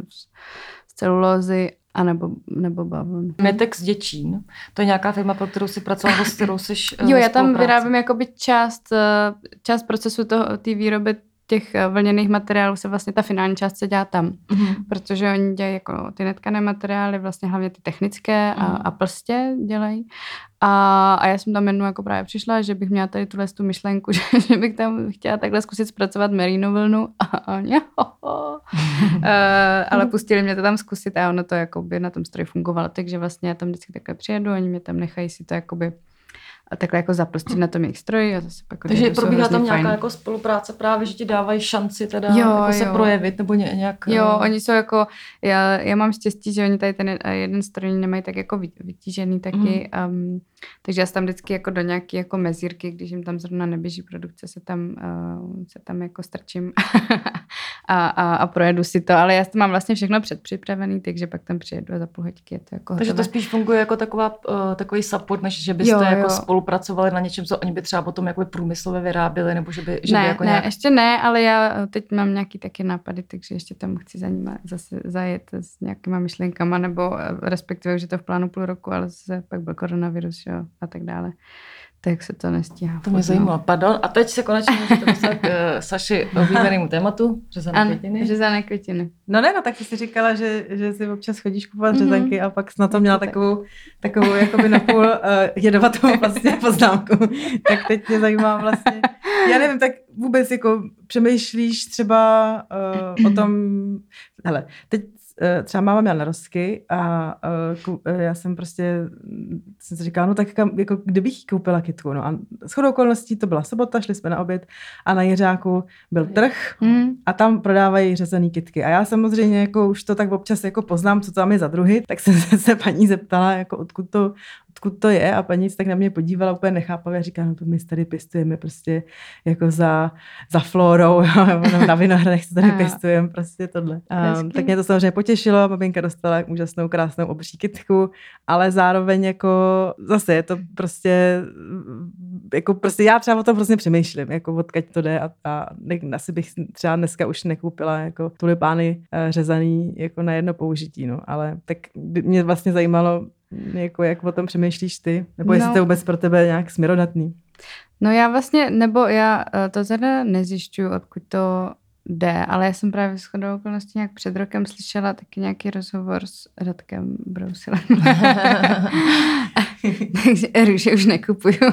z celulózy a nebo, nebo bavlnu. Metex Děčín, to je nějaká firma, pro kterou si pracovala, s kterou jsi Jo, já tam vyrábím jakoby část, eh, část procesu té výroby těch eh, vlněných materiálů se vlastně ta finální část se dělá tam, mm-hmm. protože oni dělají jako ty netkané materiály, vlastně hlavně ty technické mm. a, mhm. a plstě dělají. A, a já jsem tam jednou jako právě přišla, že bych měla tady tuhle tu myšlenku, že, že bych tam chtěla takhle zkusit zpracovat merino vlnu a, a uh, ale pustili mě to tam zkusit a ono to jako by na tom stroji fungovalo, takže vlastně já tam vždycky takhle přijedu, oni mě tam nechají si to jakoby a takhle jako zaprstit na tom jejich stroji. A zase pak Takže probíhá tam nějaká jako spolupráce právě, že ti dávají šanci teda jo, jako se jo. projevit nebo ně, nějak... Jo, uh... oni jsou jako, já, já mám štěstí, že oni tady ten jeden stroj nemají tak jako vytížený taky, mm. um, takže já se tam vždycky jako do nějaké jako mezírky, když jim tam zrovna neběží produkce, se tam, uh, se tam jako strčím a, a, a projedu si to, ale já to mám vlastně všechno předpřipravený, takže pak tam přijedu a za půl hoďky je to jako Takže hotové. to spíš funguje jako taková, uh, takový support, než že byste Jo, jo, jako spolupracovali na něčem, co oni by třeba potom jako průmyslově vyráběli, nebo že by, že ne, by jako ne, nějak... ještě ne, ale já eh, teď mám nějaký taky nápady, takže ještě tam chci za nima zase zajet s nějakýma myšlenkama, nebo eh, respektive už je to v plánu půl roku, ale zase pak byl koronavirus, jo, a tak dále. Tak se to nestíhá. To mě no. zajímalo. Pardon. A teď se konečně můžete dostat k uh, Saši oblíbenému tématu, řezané Ano, květiny. řezané květiny. No ne, no tak jsi říkala, že, že si občas chodíš kupovat Mhm. řezanky a pak na to měla Tak. takovou, takovou jakoby napůl uh, jedovatou vlastně poznámku. tak teď mě zajímá vlastně, já nevím, tak vůbec jako přemýšlíš třeba uh, o tom, hele, teď třeba máma měla narostky a ku, uh, já jsem prostě mm, jsem si říkala, no tak kam, jako kdybych jí koupila kitku, no a shodou okolností to byla sobota, šli jsme na oběd a na Jiřáku byl trh Hmm. a tam prodávají řezaný kitky. A já samozřejmě jako už to tak občas jako poznám, co tam je za druhy, tak jsem se, se paní zeptala, jako odkud to, odkud to je a paní se tak na mě podívala úplně nechápavě a říká, no to my tady pěstujeme prostě jako za, za florou, na vinohradech se tady pěstujeme prostě tohle. Hezký. tak mě to samozřejmě potěšilo, maminka dostala úžasnou, krásnou obří kitku, ale zároveň jako zase je to prostě jako prostě já třeba o tom prostě přemýšlím, jako odkaď to jde a, a ne, asi bych třeba dneska už nekoupila jako tulipány eh, řezaný jako na jedno použití, no, ale tak by mě vlastně zajímalo, jako jak o tom přemýšlíš ty, nebo jestli No. to je vůbec pro tebe nějak směrodatný. No já vlastně, nebo já eh, to teda nezjišťuju, odkud to jde, ale já jsem právě shodou okolností nějak před rokem slyšela taky nějaký rozhovor s Radkem Brousilem. Takže růže už nekupuju.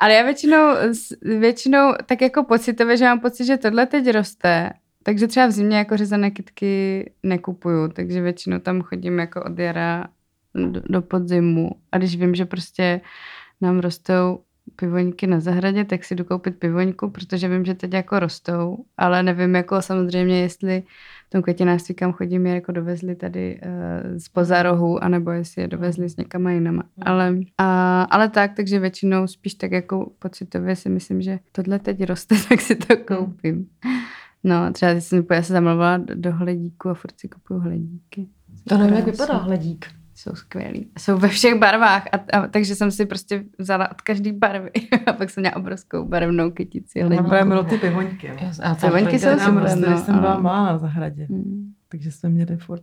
ale já většinou, většinou tak jako pocitově, že mám pocit, že tohle teď roste, takže třeba v zimě jako řezané kytky nekupuju, takže většinou tam chodím jako od jara do, do podzimu. A když vím, že prostě nám rostou pivoňky na zahradě, tak si jdu koupit pivoňku, protože vím, že teď jako rostou, ale nevím jako samozřejmě, jestli v tom květinářství, kam chodím, je jako dovezli tady uh, z pozarohu, anebo jestli je dovezli s někama jinama. Ale, a, ale tak, takže většinou spíš tak jako pocitově si myslím, že tohle teď roste, tak si to koupím. No, třeba teď jsem já se zamluvala do, do hledíku a furt si kupuju hledíky. To nevím, jak vypadá hledík. Jsou skvělí. Jsou ve všech barvách, a, a, takže jsem si prostě vzala od každé barvy a pak jsem měla obrovskou barevnou kytici. Já hledíku. právě milu ty pivoňky. a Pivoňky jsou Já super, prostě, no, když jsem byla malá na zahradě, Hmm. takže jsme měli furt.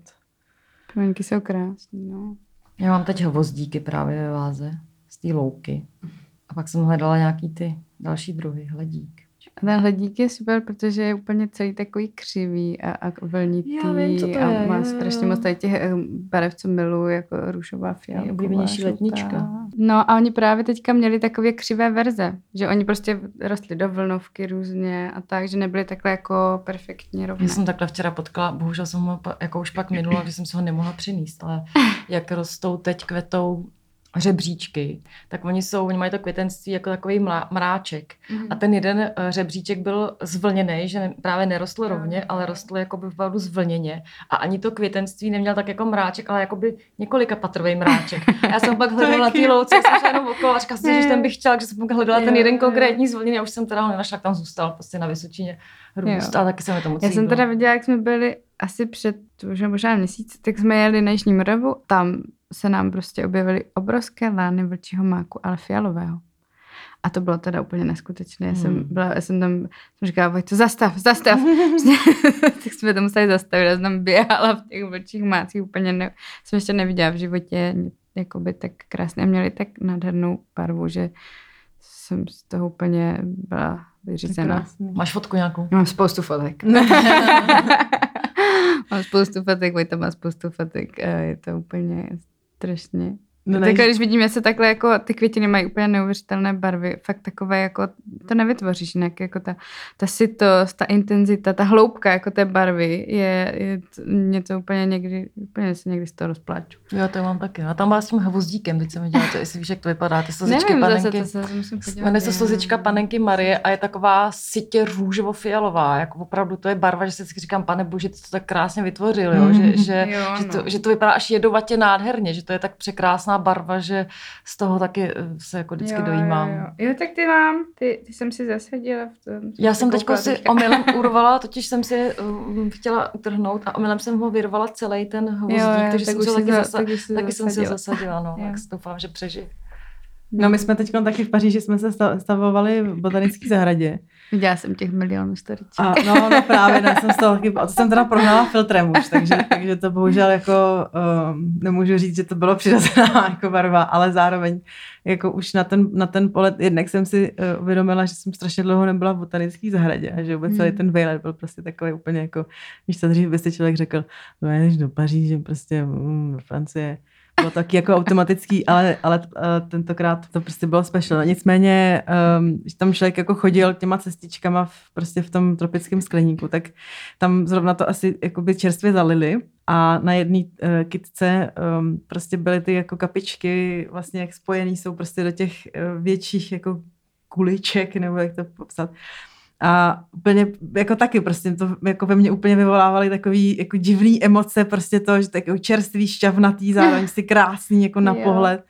Pivoňky jsou krásné, no. Já mám teď hvozdíky právě ve váze z té louky. A pak jsem hledala nějaký ty další druhy hledík. A ten hledík je super, protože je úplně celý takový křivý a, a vlnitý Já vím, co to a je, má jo, strašně moc tady těch eh, barev, co miluju, jako růžová fialová. Nejoblíbenější žlutá. letnička. No a oni právě teďka měli takové křivé verze, že oni prostě rostli do vlnovky různě a tak, že nebyly takhle jako perfektně rovné. Já jsem takhle včera potkala, bohužel jsem ho jako už pak minula, že jsem se ho nemohla přinést, ale jak rostou teď kvetou řebříčky, tak oni jsou, oni mají to květenství jako takový mlá, mráček. A ten jeden eh, řebříček byl zvlněný, že právě nerostl rovně, ale rostl jako by opravdu zvlněně. A ani to květenství neměl tak jako mráček, ale jako by několika patrový mráček. A já jsem pak hledala na té louce, jsem šla jenom okolo a říkala jsem si, že ten bych chtěla, že jsem pak hledala ten jeden konkrétní zvlněný a už jsem teda ho nenašla, tam zůstal prostě na Vysočině růst. A taky se mi to moc Já jsem teda viděla, jak jsme byli asi před možná měsíc, tak jsme jeli na Jižní Moravu. Tam se nám prostě objevily obrovské lány vlčího máku, ale fialového. A to bylo teda úplně neskutečné. Já jsem, Hmm. byla, já jsem tam jsem říkala, Vojto, zastav, zastav. tak jsme to museli zastavit. Já jsem tam běhala v těch vlčích mácích úplně, ne, jsem ještě neviděla v životě jakoby tak krásně. Měli tak nádhernou barvu, že jsem z toho úplně byla vyřízená. Máš fotku nějakou? Mám spoustu fotek. mám spoustu fotek, Vojta má spoustu fotek je to úplně strašně. No, No, ne, tak, když vidím, se takhle jako ty květiny mají úplně neuvěřitelné barvy, fakt takové jako, to nevytvoříš jinak, jako ta, ta sytost, ta intenzita, ta hloubka jako té barvy je, je mě to úplně někdy, úplně se někdy z toho rozpláču. Jo, to mám taky. A tam byla s tím hvozdíkem, teď jsem viděla, to, jestli víš, jak to vypadá, ty slzičky Nevím panenky. zase, to se musím podívat. Jmenuje se slzička panenky Marie a je taková sitě růžovo-fialová. Jako opravdu to je barva, že si vždycky říkám, pane bože, ty to tak krásně vytvořil, jo? Že, že, Jo, že, no. to, že to vypadá až jedovatě nádherně, že to je tak překrásná barva, že z toho taky eh, se jako vždycky jo, dojímám. Jo, jo. jo, tak ty mám, ty, ty jsem si zasadila v tom. Já jsem teď si teďka. omylem urvala, totiž jsem si um, chtěla utrhnout a omylem jsem ho vyrvala celý ten hvozdík, Jo, jo, takže tak jsem taky, za- zasa, tak už si taky jsem si zasadila. no, Jo. tak doufám, že přežiju. No my jsme teď taky v Paříži jsme se sta- stavovali v botanické zahradě. Viděla jsem těch milionů storyček. A no, no právě, no, jsem z toho taky, a to jsem teda prohnala filtrem už, takže, takže to bohužel jako um, nemůžu říct, že to bylo přirozená jako barva, ale zároveň jako už na ten, na ten polet, jednak jsem si uh, uvědomila, že jsem strašně dlouho nebyla v botanické zahradě a že vůbec celý Hmm. ten vejlet byl prostě takový úplně jako, víš co, dřív by si člověk řekl, no jedeš do Paříže, prostě mm, do Francie, bylo taky jako automatický, ale, ale uh, tentokrát to prostě bylo special. Nicméně, um, když tam člověk jako chodil těma cestičkama v, prostě v tom tropickém skleníku, tak tam zrovna to asi jakoby čerstvě zalili a na jedné uh, kitce um, prostě byly ty jako kapičky vlastně jak spojený jsou prostě do těch uh, větších jako kuliček, nebo jak to popsat. A úplně jako taky prostě to jako ve mně úplně vyvolávaly takový jako divný emoce, prostě to, že takový čerstvý, šťavnatý, zároveň si krásný jako na Jo. pohled.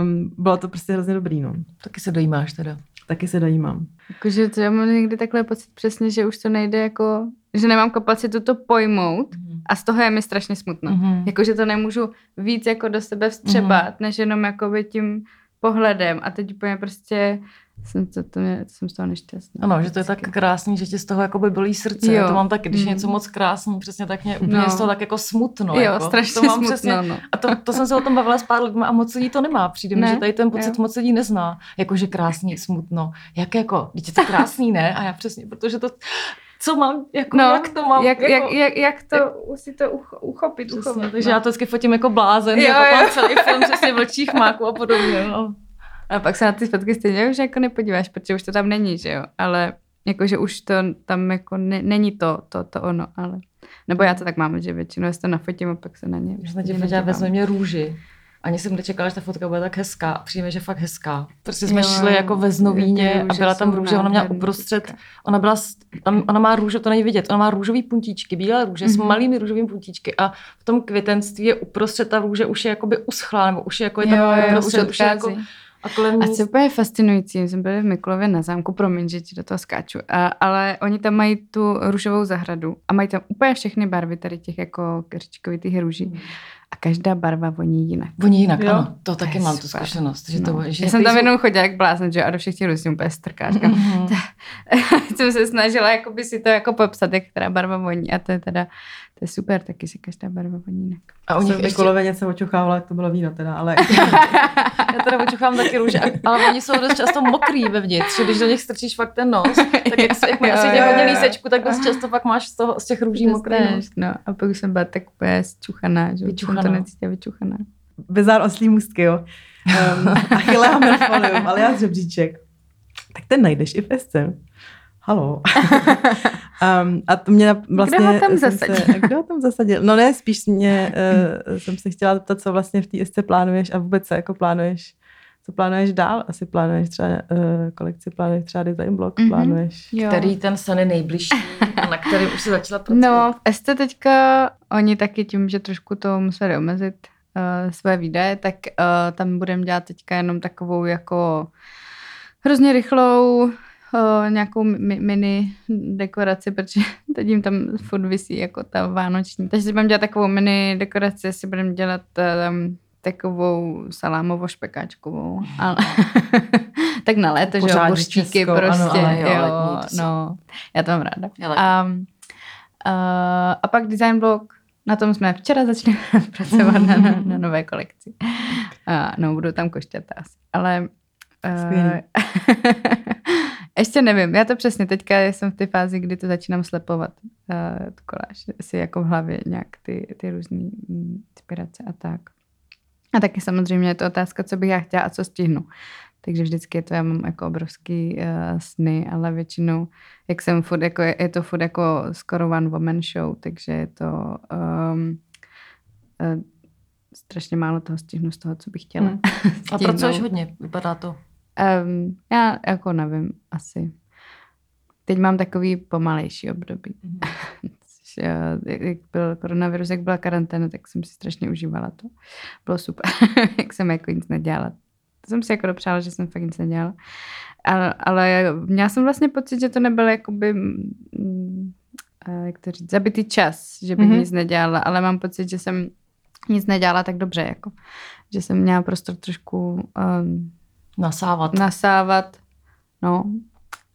Um, bylo to prostě hrozně dobrý, no. Taky se dojímáš teda. Taky se dojímám. Jakože to já mám někdy takhle pocit přesně, že už to nejde jako, že nemám kapacitu to pojmout a z toho je mi strašně smutno. Mhm. Jakože to nemůžu víc jako do sebe vstřebat, než jenom jakoby tím pohledem a teď úplně prostě jsem, to, to mě, jsem z toho nešťastná. Ano, že to je tak krásný, že ti z toho jakoby bolí srdce. Jo. Jo. To mám taky, když je Mm. něco moc krásný, přesně tak mě úplně No. z toho tak jako smutno. jo, jako. strašně to mám smutno, Přesně, no. a to, to jsem se o tom bavila s pár lidmi a moc lidí to nemá. Přijde mi, Ne, že tady ten pocit jo. moc lidí nezná. Jakože krásný, smutno. Jak jako? Je to krásný, ne? A já přesně, protože to, co mám, jako, No, jak to mám, jak, jako, jak, jak, jak to jak, si to uch, uchopit, Přesně, uchopit. takže já to vždycky fotím jako blázen, Jo, jako jo. celý film přesně vlčích máků a podobně. No. A pak se na ty fotky stejně už jako nepodíváš, protože už to tam není, že jo. Ale jakože už to tam jako ne, není to, to, to ono, ale... Nebo já to tak mám, že většinou si to nafotím a pak se na ně tě podívala, nedívám. vezme mě růži. Ani jsem nečekala, že ta fotka bude tak hezká. A přijme, že fakt hezká. Prostě jsme Jo, šli jako ve Znovíně a byla tam růže, ona měla uprostřed, ona byla, tam, ona má růže, to není vidět, ona má růžový puntíčky, bílé růže s Mhm. malými růžovými puntíčky a v tom květenství je uprostřed ta růže už je jakoby uschlá, nebo už je jako je tam Jo, jo, uprostřed, už už je jako. A kolem A co je úplně fascinující, jsme byli v Mikulově na zámku, promiň, že ti do toho skáču, a, ale oni tam mají tu růžovou zahradu a mají tam úplně všechny barvy tady těch jako křičkovitých růží a každá barva voní jinak. Oni jinak, Jo. ano, to To taky mám tu super. zkušenost. Že to, No. že Já jsem tam jsou- jenom chodila jak blázen, že a do všech těch různých úplně strká. Říkám, Mhm. jsem se snažila jakoby si to jako popsat, jak která barva voní a to je teda, to je super, taky si každá barva voní jinak. A u Jsem nich v ještě, Mikulové něco očuchávala, jak to bylo víno teda, ale já teda očuchám taky růže, ale oni jsou dost často mokrý vevnitř, že když do nich strčíš fakt ten nos, tak jak, se, jak jo, tě hodně lísečku, tak dost často pak máš z, toho, z těch růží mokrý nos. No, a pak už jsem byla tak úplně zčuchaná, že už jsem Vyčuchaná. to necítila vyčuchaná. bizár oslí můstky, jo. Um, Achillea merfolium, alias žebříček. Tak ten najdeš i v Esce. Halo. um, a to mě vlastně... Kdo ho tam jsem zasadil? Se, kdo ho tam zasadil? No ne, spíš mě, uh, jsem se chtěla zeptat, co vlastně v té Esce plánuješ a vůbec co jako plánuješ, co plánuješ dál? Asi plánuješ třeba uh, kolekci, plánuješ třeba design blog, Mhm. plánuješ... Jo. Který ten sen je nejbližší a na kterém už si začala pracovat. No, v Este teďka oni taky tím, že trošku to museli omezit uh, své výdaje, tak uh, tam budeme dělat teďka jenom takovou jako hrozně rychlou uh, nějakou mi- mini dekoraci, protože teď jim tam furt visí jako ta vánoční. Takže si budeme dělat takovou mini dekoraci, si budeme dělat um, takovou salámovo-špekáčkovou. Ale tak na léto, že jo, ano, prostě. ale jo, jo, no, já to mám ráda. Já taky. A, a, a pak design blog, na tom jsme včera začali pracovat na, na, na nové kolekci. A, no, budou tam košťata asi. Ale uh, ještě nevím, já to přesně, teďka jsem v té fázi, kdy to začínám slepovat, uh, tu koláž, si jako v hlavě nějak ty, ty různé inspirace a tak. A taky samozřejmě je to otázka, co bych já chtěla a co stihnu. Takže vždycky je to, já mám jako obrovský uh, sny, ale většinou, jak jsem furt, jako, je, je to furt jako skoro one woman show, takže je to um, uh, strašně málo toho stihnu z toho, co bych chtěla. Hmm. A pracuješ hodně, vypadá to. Um, já jako nevím, asi. Teď mám takový pomalejší období. Eh, jak byl koronavirus, jak byla karanténa, tak jsem si strašně užívala to. Bylo super, jak jsem jako nic nedělala. To jsem si jako dopřála, že jsem fakt nic nedělala. Ale, ale měla jsem vlastně pocit, že to nebyl jakoby, mm, eh, jak to říct, zabitý čas, že bych Mhm. mm-hmm. nic nedělala, ale mám pocit, že jsem nic nedělala tak dobře, jako. Že jsem měla prostor trošku um, Nasávat. nasávat, no.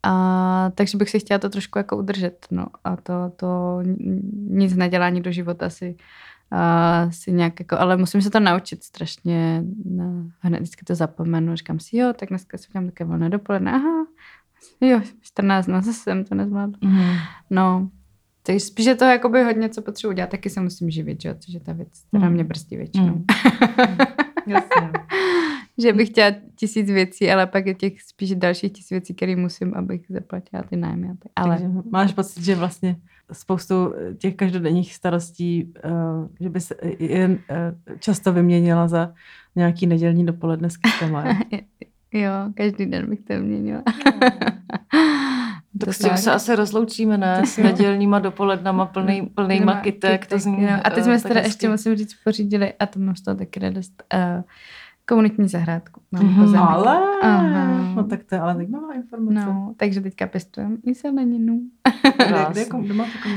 A, takže bych si chtěla to trošku jako udržet, no. A to, to nic nedělání do života si, a, si nějak jako, ale musím se to naučit strašně, no, hned vždycky to zapomenu, říkám si, jo, tak dneska si udělám také volné dopoledne, aha, jo, 14, no zase jsem to nezvládla. Mhm. No, takže spíš je to jakoby hodně, co potřebuji dělat, taky se musím živit, že což je ta věc, která Mm. mě brzdí většinou. Mm. Jasně. že bych chtěla tisíc věcí, ale pak je těch spíš dalších tisíc věcí, které musím, abych zaplatila ty nájmy. Ale Takže máš pocit, že vlastně spoustu těch každodenních starostí, eh, že by se jen eh, často vyměnila za nějaký nedělní dopoledne s kytkama. jo? jo, každý den bych to měnila. Tak s tím se asi rozloučíme, ne? S nedělníma dopolednama plný, plnýma kytek. To zní, no. A teď eh, jsme si teda ještě, musím říct, pořídili, a to mám z toho taky radost, uh, komunitní zahrádku. Mám Mhm. pozemek. Ale, Aha. no tak to je ale zajímavá informace. No, takže teďka pěstujeme i zeleninu. Kde, kde?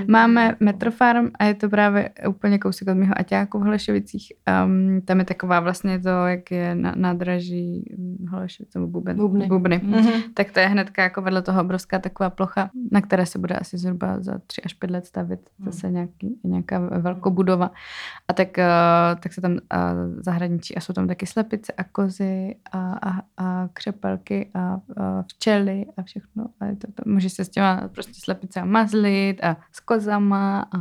Máme Metrofarm a je to právě úplně kousek od mého Aťáku v Holešovicích. Um, tam je taková vlastně to, jak je na, nádraží hm, Holešovice, nebo Buben, Bubny. Bubny. Mhm. Tak to je hnedka jako vedle toho obrovská taková plocha, na které se bude asi zhruba za tři až pět let stavit zase nějaký, nějaká velkobudova. A tak, eh, tak se tam eh, zahradničí a jsou tam taky slepice a kozy a, a, a křepelky a, a včely a všechno. A to, to, může se s těma prostě slepicema mazlit a s kozama a,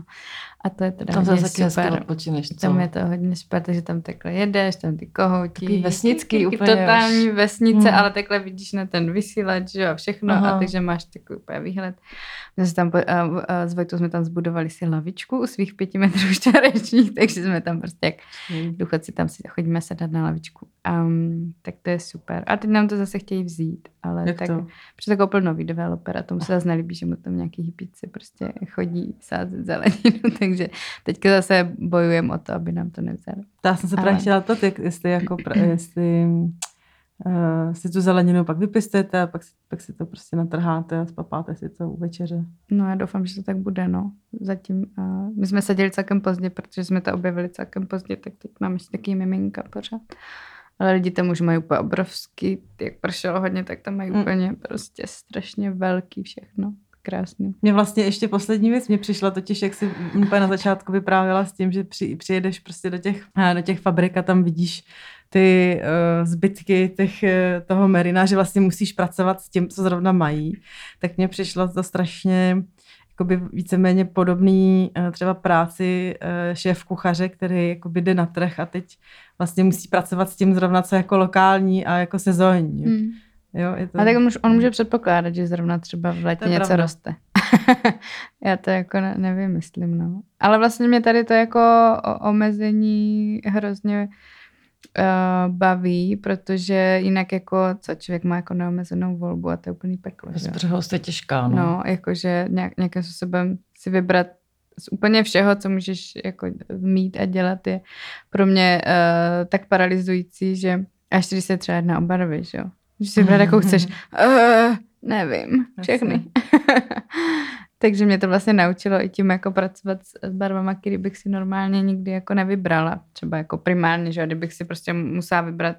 a to je teda Tam hodně zase taky super. odpočineš, co? Tam je to hodně super, takže tam takhle jedeš, tam ty kohouti. Takový vesnický úplně Totální už. vesnice, Hmm. ale takhle vidíš na ten vysílač že a všechno Aha. a takže máš takový úplně výhled. My jsme tam, a, a s Vojtou jsme tam zbudovali si lavičku u svých pěti metrů čtverečních, takže jsme tam prostě jak důchodci tam si chodíme sedat na lavičku. Um, tak to je super. A teď nám to zase chtějí vzít, ale Jak tak, to? protože to koupil nový developer a tomu se zase nelíbí, že mu tam nějaký hippici prostě chodí sázet zeleninu, takže teďka zase bojujeme o to, aby nám to nevzali. Já jsem se právě Ale- chtěla to, jestli, jako, jestli uh, si tu zeleninu pak vypěstujete a pak si, pak si to prostě natrháte a spapáte si to u večeře. No já doufám, že to tak bude, no. Zatím, uh, my jsme seděli celkem pozdě, protože jsme to objevili celkem pozdě, tak teď máme ještě taky miminka pořád. Ale lidi tam už mají úplně obrovský, jak pršelo hodně, tak tam mají Mm. úplně prostě strašně velký všechno. Krásný. Mě vlastně ještě poslední věc, mě přišla totiž, jak si úplně na začátku vyprávěla s tím, že při, přijedeš prostě do těch, eh, do těch fabrik a tam vidíš ty uh, zbytky těch, eh, toho merina, že vlastně musíš pracovat s tím, co zrovna mají, tak mně přišlo to strašně jakoby víceméně podobný eh, třeba práci eh, šéf kuchaře, který jakoby jde na trh a teď vlastně musí pracovat s tím zrovna, co jako lokální a jako sezónní. Mm. Jo, je to... A tak on, může- on může předpokládat, že zrovna třeba v létě je něco pravda. roste. Já to jako ne, nevymyslím, no. Ale vlastně mě tady to jako omezení hrozně uh, baví, protože jinak jako, co člověk má jako neomezenou volbu a to je úplný peklo. Bezbřehost je těžká, no. No, jakože nějak, nějakým způsobem si vybrat z úplně všeho, co můžeš jako mít a dělat, je pro mě uh, tak paralyzující, že až když se třeba jedná o barvy, že jo. Můžeš si vybrat, jakou chceš. Uh, nevím, všechny. Takže mě to vlastně naučilo i tím jako pracovat s, barvama, který bych si normálně nikdy jako nevybrala. Třeba jako primárně, že kdybych si prostě musela vybrat,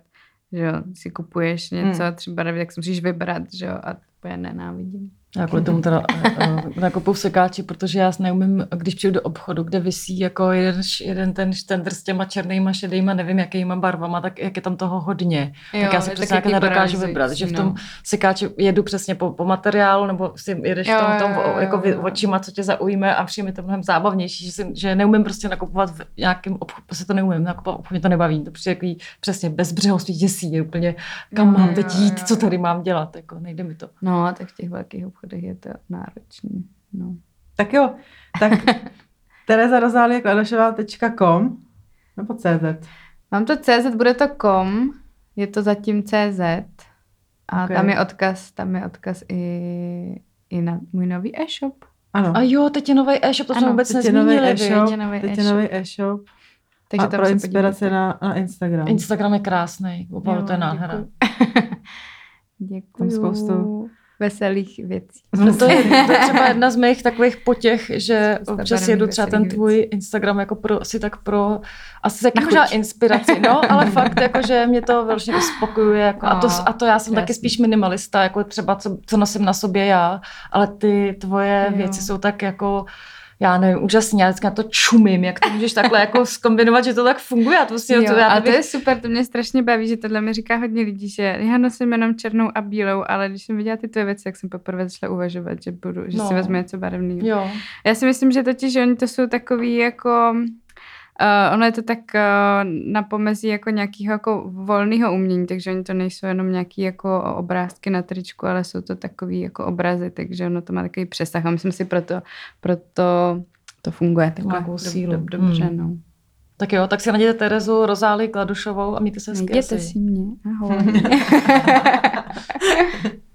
že jo, si kupuješ něco, Hmm. třeba tak si musíš vybrat, že jo, a to úplně nenávidím. Já kvůli tomu teda uh, nakupuju v sekáči, protože já neumím, když přijdu do obchodu, kde visí jako jeden, jeden ten štendr s těma černýma, šedýma, nevím jakýma barvama, tak jak je tam toho hodně. Jo, tak já si je přesně nějaké nedokážu vybrat, že v no. tom sekáči jedu přesně po, po materiálu, nebo si jedeš Jo, tom, tom jo, jo, jako jo. očima, co tě zaujme a přijde mi to mnohem zábavnější, že, si, že neumím prostě nakupovat v nějakém obchodu, prostě to neumím, nakupovat v obchodu mě to nebaví, to přijde takový přesně bezbřehost, mě děsí, je úplně, kam Jo, mám jo, teď jít, jo, co jo. tady mám dělat, jako nejde mi to. No, tak těch velkých obchodech je to náročný. No. Tak jo, tak Tereza Rozálie Kladošová.com nebo CZ. Mám to CZ, bude to com, je to zatím CZ a Ok. tam je odkaz, tam je odkaz i, i na můj nový e-shop. Ano. A jo, teď je nový e-shop, to jsme Ano, vůbec teď je nový nezmínili, e-shop, teď je e-shop. nový e-shop. Takže a tam pro inspiraci na, na Instagram. Instagram je krásný, opravdu to je nádhera. Děkuji. Tam spoustu- veselých věcí. No to, je, to je třeba jedna z mých takových potěch, že občas jedu třeba ten tvůj Instagram jako pro, asi tak pro, asi taky možná chuť. inspiraci, no, ale fakt jako, že mě to vlastně uspokojuje, jako, a, to, A, to já jsem taky krásný. spíš minimalista, jako třeba co, co nosím na sobě já, ale ty tvoje Jo. věci jsou tak jako já nevím, úžasný, já vždycky na to čumím, jak to můžeš takhle jako zkombinovat, že to tak funguje. A to vlastně, Jo, to, já a to bych- je super, to mě strašně baví, že tohle mi říká hodně lidí, že já nosím jenom černou a bílou, ale když jsem viděla ty tvoje věci, tak jsem poprvé začala uvažovat, že, budu, že No. si vezmu něco barevného. Jo. Já si myslím, že totiž, že oni to jsou takový jako... Uh, ono je to tak uh, na pomezí jako nějakého jako volného umění, takže oni to nejsou jenom nějaký jako obrázky na tričku, ale jsou to takový jako obrazy, takže ono to má takový přesah a myslím si proto, proto to funguje takhle. Dob- sílu. dob- dobře, Hmm. no. Tak jo, tak si najděte Terezu Rozály Kladušovou a mějte se hezky. Najděte asi. si mě. Ahoj.